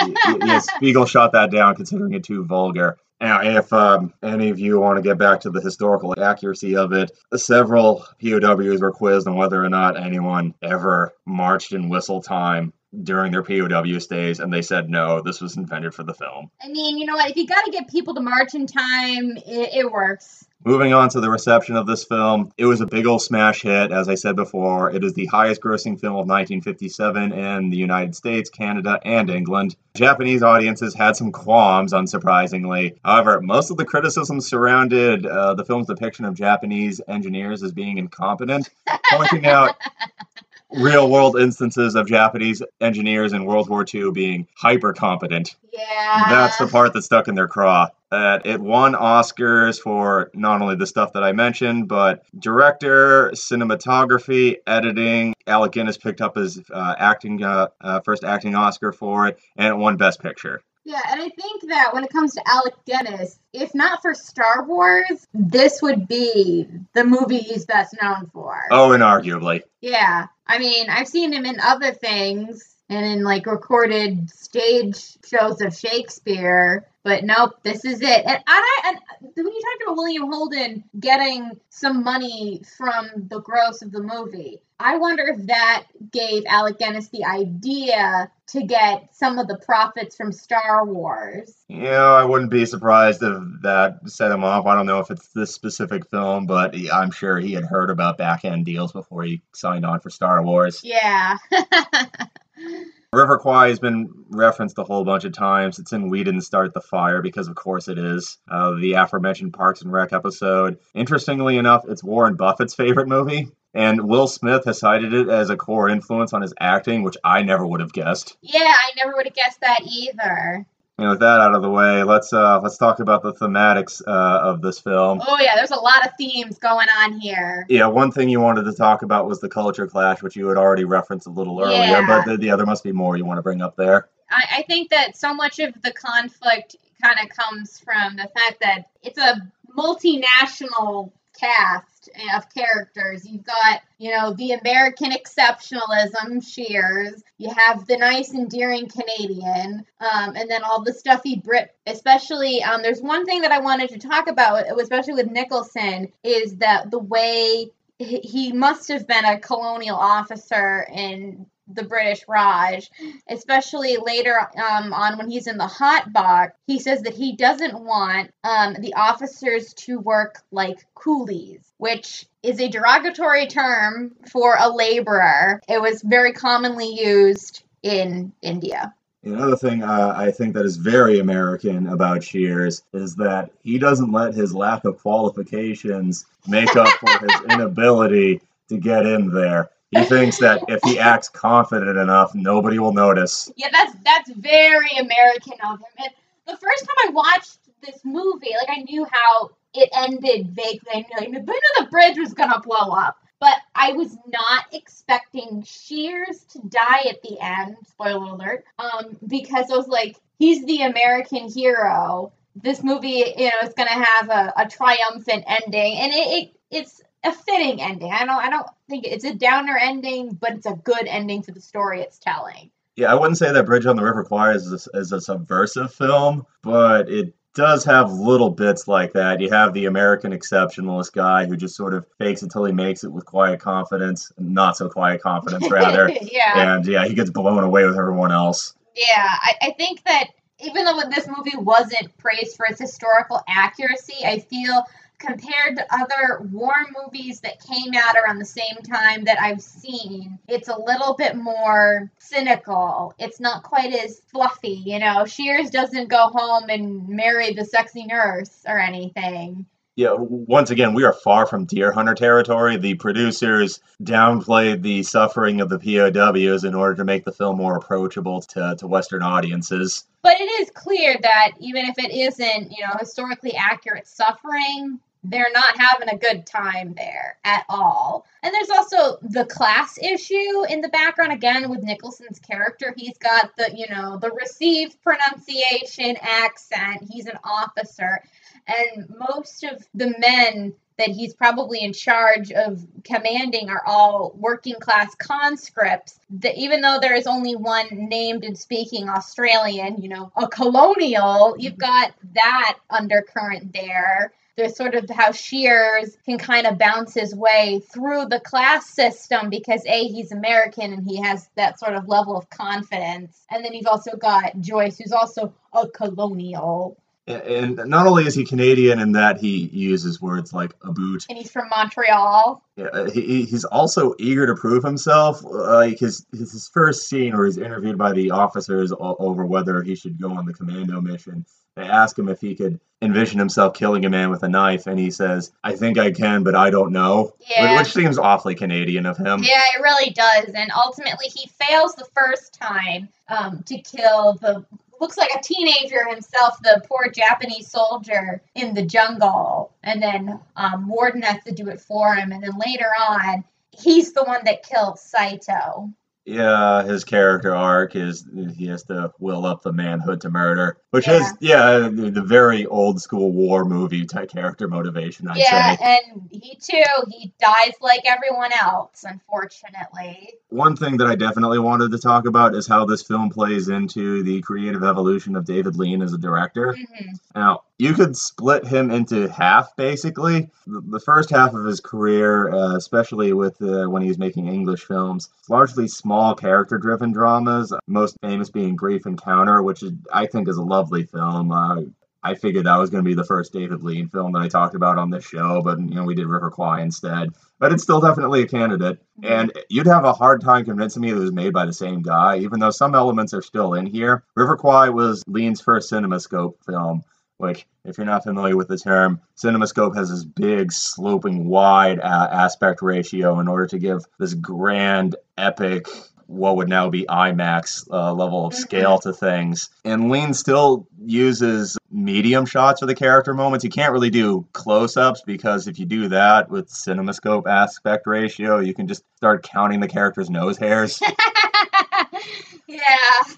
yeah, Spiegel shot that down, considering it too vulgar. Now, if um, any of you want to get back to the historical accuracy of it, several POWs were quizzed on whether or not anyone ever marched in whistle time during their POW stays, and they said no, this was invented for the film. I mean, you know what? If you got to get people to march in time, it, it works. Moving on to the reception of this film, it was a big old smash hit, as I said before. It is the highest grossing film of 1957 in the United States, Canada, and England. Japanese audiences had some qualms, unsurprisingly. However, most of the criticism surrounded uh, the film's depiction of Japanese engineers as being incompetent, pointing out real world instances of Japanese engineers in World War II being hyper competent. Yeah. That's the part that stuck in their craw. That it won Oscars for not only the stuff that I mentioned, but director, cinematography, editing. Alec Guinness picked up his uh, acting uh, uh, first acting Oscar for it, and it won Best Picture. Yeah, and I think that when it comes to Alec Guinness, if not for Star Wars, this would be the movie he's best known for. Oh, inarguably. Yeah. I mean, I've seen him in other things and in like recorded stage shows of Shakespeare, but nope, this is it. And I and when you talked about William Holden getting some money from the gross of the movie, I wonder if that gave Alec Guinness the idea to get some of the profits from Star Wars. Yeah, I wouldn't be surprised if that set him off. I don't know if it's this specific film, but I'm sure he had heard about back end deals before he signed on for Star Wars. Yeah. River Kwai has been referenced a whole bunch of times. It's in We Didn't Start the Fire because, of course, it is. Uh, the aforementioned Parks and Rec episode. Interestingly enough, it's Warren Buffett's favorite movie. And Will Smith has cited it as a core influence on his acting, which I never would have guessed. yeah, I never would have guessed that either. And with that out of the way, let's uh, let's talk about the thematics uh, of this film. Oh yeah, there's a lot of themes going on here. Yeah, one thing you wanted to talk about was the culture clash, which you had already referenced a little earlier, Yeah. but the, the other must be more you want to bring up there. I, I think that so much of the conflict kind of comes from the fact that it's a multinational cast of characters. You've got, you know, the American exceptionalism, Shears. You have the nice, endearing Canadian, um, and then all the stuffy Brit. Especially, um, there's one thing that I wanted to talk about, especially with Nicholson, is that the way he he must have been a colonial officer in the British Raj, especially later um, on when he's in the hot box. He says that he doesn't want um, the officers to work like coolies, which is a derogatory term for a laborer. It was very commonly used in India. Another thing uh, I think that is very American about Shears is that he doesn't let his lack of qualifications make up for his inability to get in there. He thinks that if he acts confident enough, nobody will notice. Yeah, that's that's very American of him. And the first time I watched this movie, like I knew how it ended vaguely. I knew, I knew the bridge was gonna blow up, but I was not expecting Shears to die at the end. Spoiler alert! Um, because I was like, he's the American hero. This movie, you know, is gonna have a, a triumphant ending, and it, it it's a fitting ending. I don't I don't think it's a downer ending, but it's a good ending for the story it's telling. Yeah, I wouldn't say that Bridge on the River Kwai is a, is a subversive film, but it does have little bits like that. You have the American exceptionalist guy who just sort of fakes until he makes it with quiet confidence, not so quiet confidence, rather. yeah. and yeah, he gets blown away with everyone else. Yeah. I, I think that even though this movie wasn't praised for its historical accuracy, I feel compared to other war movies that came out around the same time that I've seen, it's a little bit more cynical. It's not quite as fluffy, you know. Shears doesn't go home and marry the sexy nurse or anything. Yeah, once again, we are far from Deer Hunter territory. The producers downplayed the suffering of the POWs in order to make the film more approachable to, to Western audiences. But it is clear that even if it isn't, you know, historically accurate suffering, they're not having a good time there at all. And there's also the class issue in the background again with Nicholson's character. He's got the, you know, the received pronunciation accent. He's an officer. And most of the men that he's probably in charge of commanding are all working class conscripts. That even though there is only one named and speaking Australian, you know, a colonial, you've mm-hmm. got that undercurrent there. There's sort of how Shears can kind of bounce his way through the class system because A, he's American and he has that sort of level of confidence. And then you've also got Joyce, who's also a colonial. And not only is he Canadian in that he uses words like a boot, And he's from Montreal. yeah, he, he's also eager to prove himself. Like his his first scene where he's interviewed by the officers over whether he should go on the commando mission. They ask him if he could envision himself killing a man with a knife, and he says, "I think I can, but I don't know," Yeah. which seems awfully Canadian of him. Yeah, it really does. And ultimately, he fails the first time um, to kill the looks like a teenager himself, the poor Japanese soldier in the jungle. And then um, Warden has to do it for him. And then later on, he's the one that kills Saito. Yeah, his character arc is he has to will up the manhood to murder, which Yeah. is yeah the, the very old school war movie type character motivation. I'd yeah, say. and he too, he dies like everyone else, unfortunately. One thing that I definitely wanted to talk about is how this film plays into the creative evolution of David Lean as a director. hmm Now, you could split him into half, basically. The, first half of his career, uh, especially with uh, when he was making English films, largely small character-driven dramas. Most famous being Brief Encounter, which is, I think is a lovely film. Uh, I figured that was going to be the first David Lean film that I talked about on this show, but you know we did River Kwai instead. But it's still definitely a candidate, and you'd have a hard time convincing me it was made by the same guy, even though some elements are still in here. River Kwai was Lean's first CinemaScope film, which, if you're not familiar with the term, CinemaScope has this big, sloping, wide uh, aspect ratio in order to give this grand, epic, what would now be IMAX uh, level of Mhm. scale to things. And Lean still uses medium shots for the character moments. You can't really do close ups because if you do that with CinemaScope aspect ratio, you can just start counting the character's nose hairs. yeah.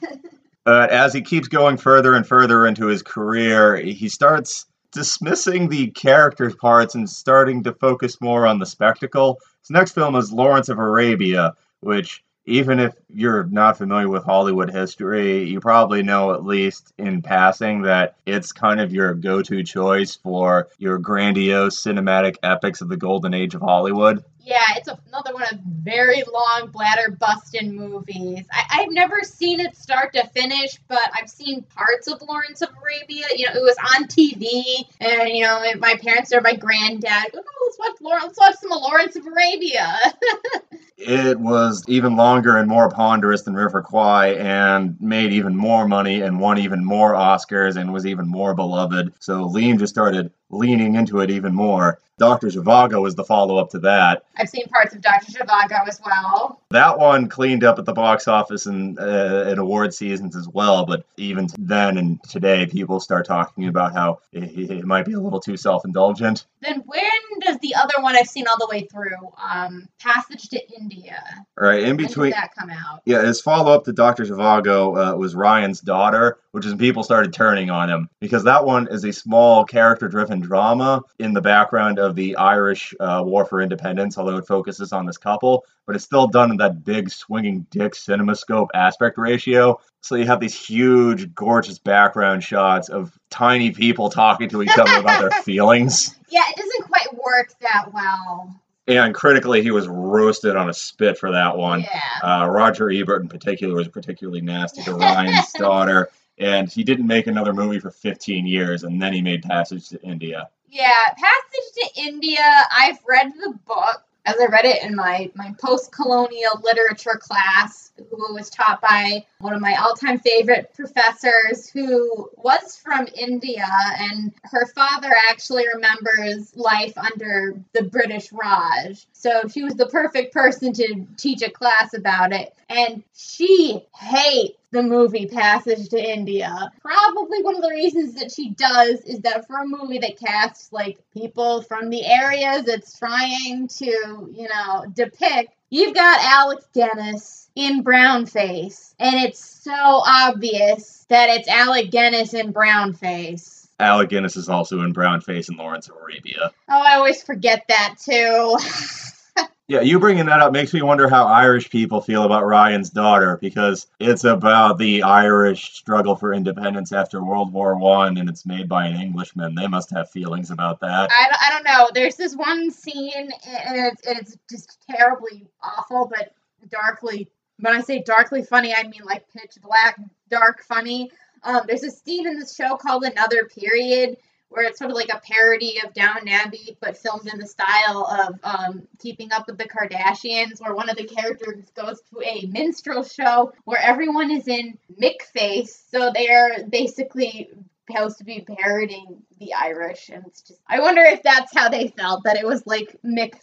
But as he keeps going further and further into his career, he starts dismissing the character parts and starting to focus more on the spectacle. His next film is Lawrence of Arabia, which, even if you're not familiar with Hollywood history, you probably know at least in passing that it's kind of your go to choice for your grandiose cinematic epics of the golden age of Hollywood. Yeah, it's another one of very long bladder busting movies. I, I've never seen it start to finish, but I've seen parts of Lawrence of Arabia. You know, it was on TV, and you know, my parents or my granddad, oh, let's watch Lawrence, let's watch some Lawrence of Arabia. It was even longer and more ponderous than River Kwai and made even more money and won even more Oscars and was even more beloved. So Lean just started leaning into it even more. Dr. Zhivago was the follow up to that. I've seen parts of Dr. Zhivago as well. That one cleaned up at the box office and uh, at award seasons as well, but even then and today, people start talking about how it, it might be a little too self indulgent. Then when does the other one I've seen all the way through, um, Passage to India? Right in When between, did that come out? Yeah, his follow up to Dr. Zhivago uh, was Ryan's Daughter, which is when people started turning on him because that one is a small character driven drama in the background of the Irish uh, War for Independence, although it focuses on this couple, but it's still done in that big swinging dick cinemascope aspect ratio. So you have these huge, gorgeous background shots of tiny people talking to each other about their feelings. Yeah, it doesn't quite work that well. And critically, he was roasted on a spit for that one. Yeah. Uh, Roger Ebert, in particular, was particularly nasty to Ryan's daughter, and he didn't make another movie for 15 years, and then he made Passage to India. Yeah, Passage to India. I've read the book as I read it in my my post colonial literature class, who was taught by one of my all time favorite professors, who was from India, and her father actually remembers life under the British Raj. So she was the perfect person to teach a class about it, and she hates the movie Passage to India. Probably one of the reasons that she does is that for a movie that casts like people from the areas it's trying to, you know, depict, you've got Alec Guinness in brown face, and it's so obvious that it's Alec Guinness in brown face. Alec Guinness is also in Brown Face and Lawrence of Arabia. Oh, I always forget that too. Yeah, you bringing that up makes me wonder how Irish people feel about Ryan's daughter because it's about the Irish struggle for independence after World War One, and it's made by an Englishman. They must have feelings about that. I don't, I don't know. There's this one scene, and it's, it's just terribly awful, but darkly. When I say darkly funny, I mean like pitch black, dark funny. Um, there's a scene in this show called Another Period where it's sort of like a parody of Downton Abbey, but filmed in the style of um, Keeping Up with the Kardashians, where one of the characters goes to a minstrel show where everyone is in mick face, so they're basically supposed to be parodying the Irish, and it's just I wonder if that's how they felt that it was like mick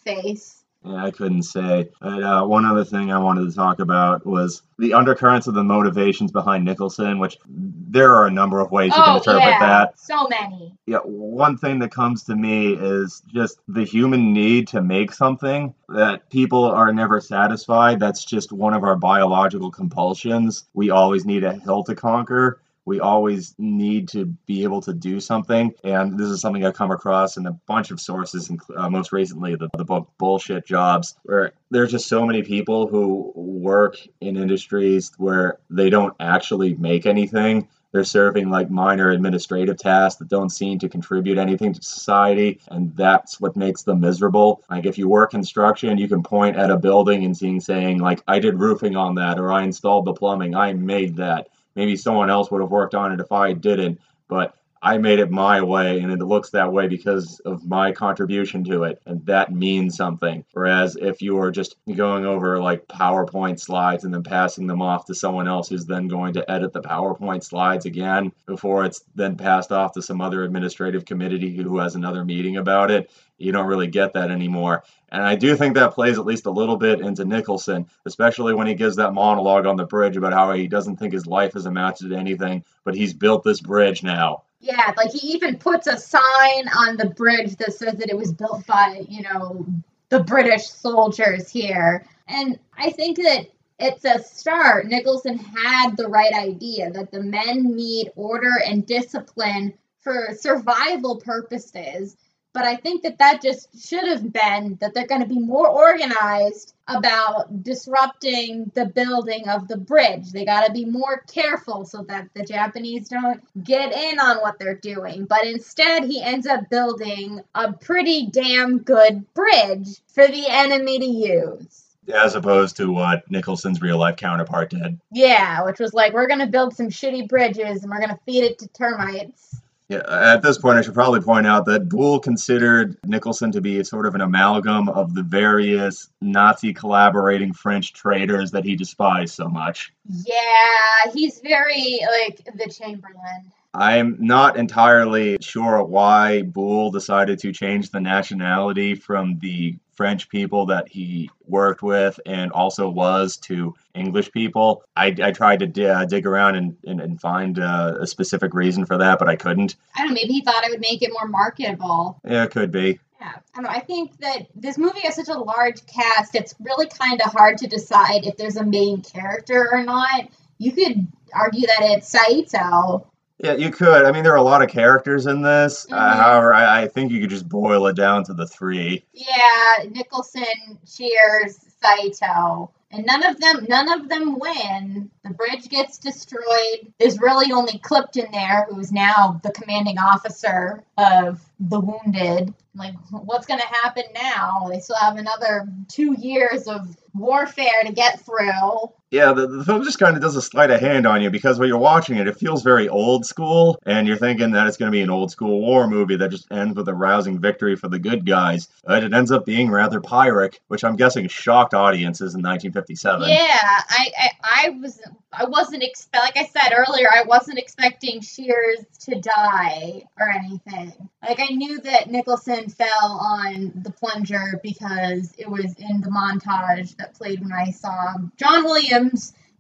Yeah, I couldn't say. And, uh, one other thing I wanted to talk about was the undercurrents of the motivations behind Nicholson, which there are a number of ways you can Oh interpret yeah, that. so many. Yeah, one thing that comes to me is just the human need to make something that people are never satisfied. That's just one of our biological compulsions. We always need a hill to conquer. We always need to be able to do something. And this is something I've come across in a bunch of sources, uh, most recently the, the book Bullshit Jobs, where there's just so many people who work in industries where they don't actually make anything. They're serving like minor administrative tasks that don't seem to contribute anything to society and that's what makes them miserable. Like if you work construction you can point at a building and seeing saying like i did roofing on that or i installed the plumbing. I made that maybe someone else would have worked on it if i didn't but i made it my way and it looks that way because of my contribution to it and that means something. Whereas if you are just going over like powerpoint slides and then passing them off to someone else who's then going to edit the powerpoint slides again before it's then passed off to some other administrative committee who has another meeting about it you don't really get that anymore and I do think that plays at least a little bit into Nicholson, especially when he gives that monologue on the bridge about how he doesn't think his life has amounted to anything, but he's built this bridge now. Yeah, like he even puts a sign on the bridge that says that it was built by, you know, the British soldiers here. And I think that it's a start. Nicholson had the right idea that the men need order and discipline for survival purposes. But I think that that just should have been that they're going to be more organized about disrupting the building of the bridge. They got to be more careful so that the Japanese don't get in on what they're doing. But instead, he ends up building a pretty damn good bridge for the enemy to use. As opposed to what Nicholson's real life counterpart did. Yeah, which was like, we're going to build some shitty bridges and we're going to feed it to termites. Yeah, at this point, I should probably point out that Boulle considered Nicholson to be sort of an amalgam of the various Nazi collaborating French traitors that he despised so much. Yeah, he's very like the Chamberlain. I'm not entirely sure why Boulle decided to change the nationality from the French people that he worked with and also was to English people. I, I tried to d- uh, dig around and, and, and find uh, a specific reason for that, but I couldn't. I don't know, maybe he thought it would make it more marketable. Yeah, it could be. Yeah, I don't know. I think that this movie has such a large cast, it's really kind of hard to decide if there's a main character or not. You could argue that it's Saito. Yeah, you could. I mean, there are a lot of characters in this. Uh, Mhm. however, I, I think you could just boil it down to the three. Yeah, Nicholson, Shears, Saito. And none of them none of them win. The bridge gets destroyed. There's really only Clipton there, who's now the commanding officer of the wounded. Like, what's gonna happen now? They still have another two years of warfare to get through. Yeah, the, the film just kind of does a sleight of hand on you because when you're watching it, it feels very old school, and you're thinking that it's going to be an old school war movie that just ends with a rousing victory for the good guys. But it ends up being rather Pyrrhic, which I'm guessing shocked audiences in 1957. Yeah, I, I I was I wasn't expect like I said earlier, I wasn't expecting Shears to die or anything. Like I knew that Nicholson fell on the plunger because it was in the montage that played when I saw John Williams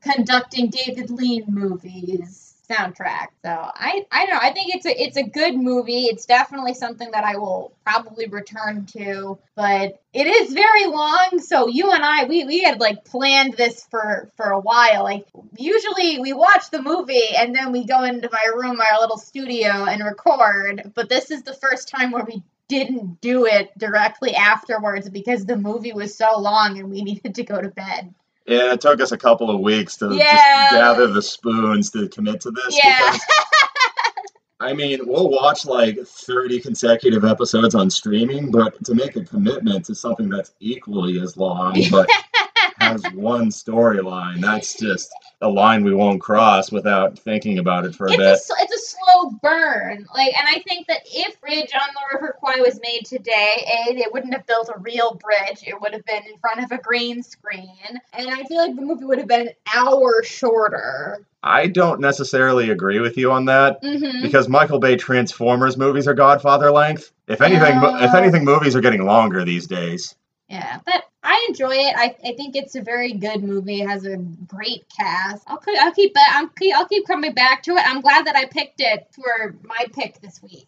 conducting David Lean movies soundtrack. So I I don't know. I think it's a it's a good movie. It's definitely something that I will probably return to, but it is very long. So you and I we we had like planned this for for a while. Like usually we watch the movie and then we go into my room, our little studio and record, but this is the first time where we didn't do it directly afterwards because the movie was so long and we needed to go to bed. Yeah, it took us a couple of weeks to Yeah. just gather the spoons to commit to this. Yeah. because, I mean, we'll watch like 30 consecutive episodes on streaming, but to make a commitment to something that's equally as long, but has one storyline. That's just a line we won't cross without thinking about it for a it's bit. a, it's a slow burn. Like, and I think that if Bridge on the River Kwai was made today, A, they wouldn't have built a real bridge. It would have been in front of a green screen. And I feel like the movie would have been an hour shorter. I don't necessarily agree with you on that Mm-hmm. because Michael Bay Transformers movies are Godfather length. If anything, mo- if anything, movies are getting longer these days. Yeah, but I enjoy it. I, I think it's a very good movie. It has a great cast. I'll keep I'll keep I'll keep I'll keep coming back to it. I'm glad that I picked it for my pick this week.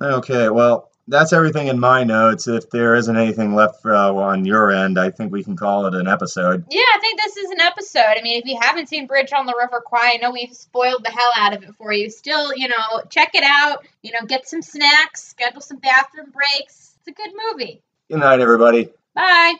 Okay, well, that's everything in my notes. If there isn't anything left uh, on your end, I think we can call it an episode. Yeah, I think this is an episode. I mean, if you haven't seen Bridge on the River Kwai, I know we've spoiled the hell out of it for you. Still, you know, check it out. You know, get some snacks, schedule some bathroom breaks. It's a good movie. Good night, everybody. Bye.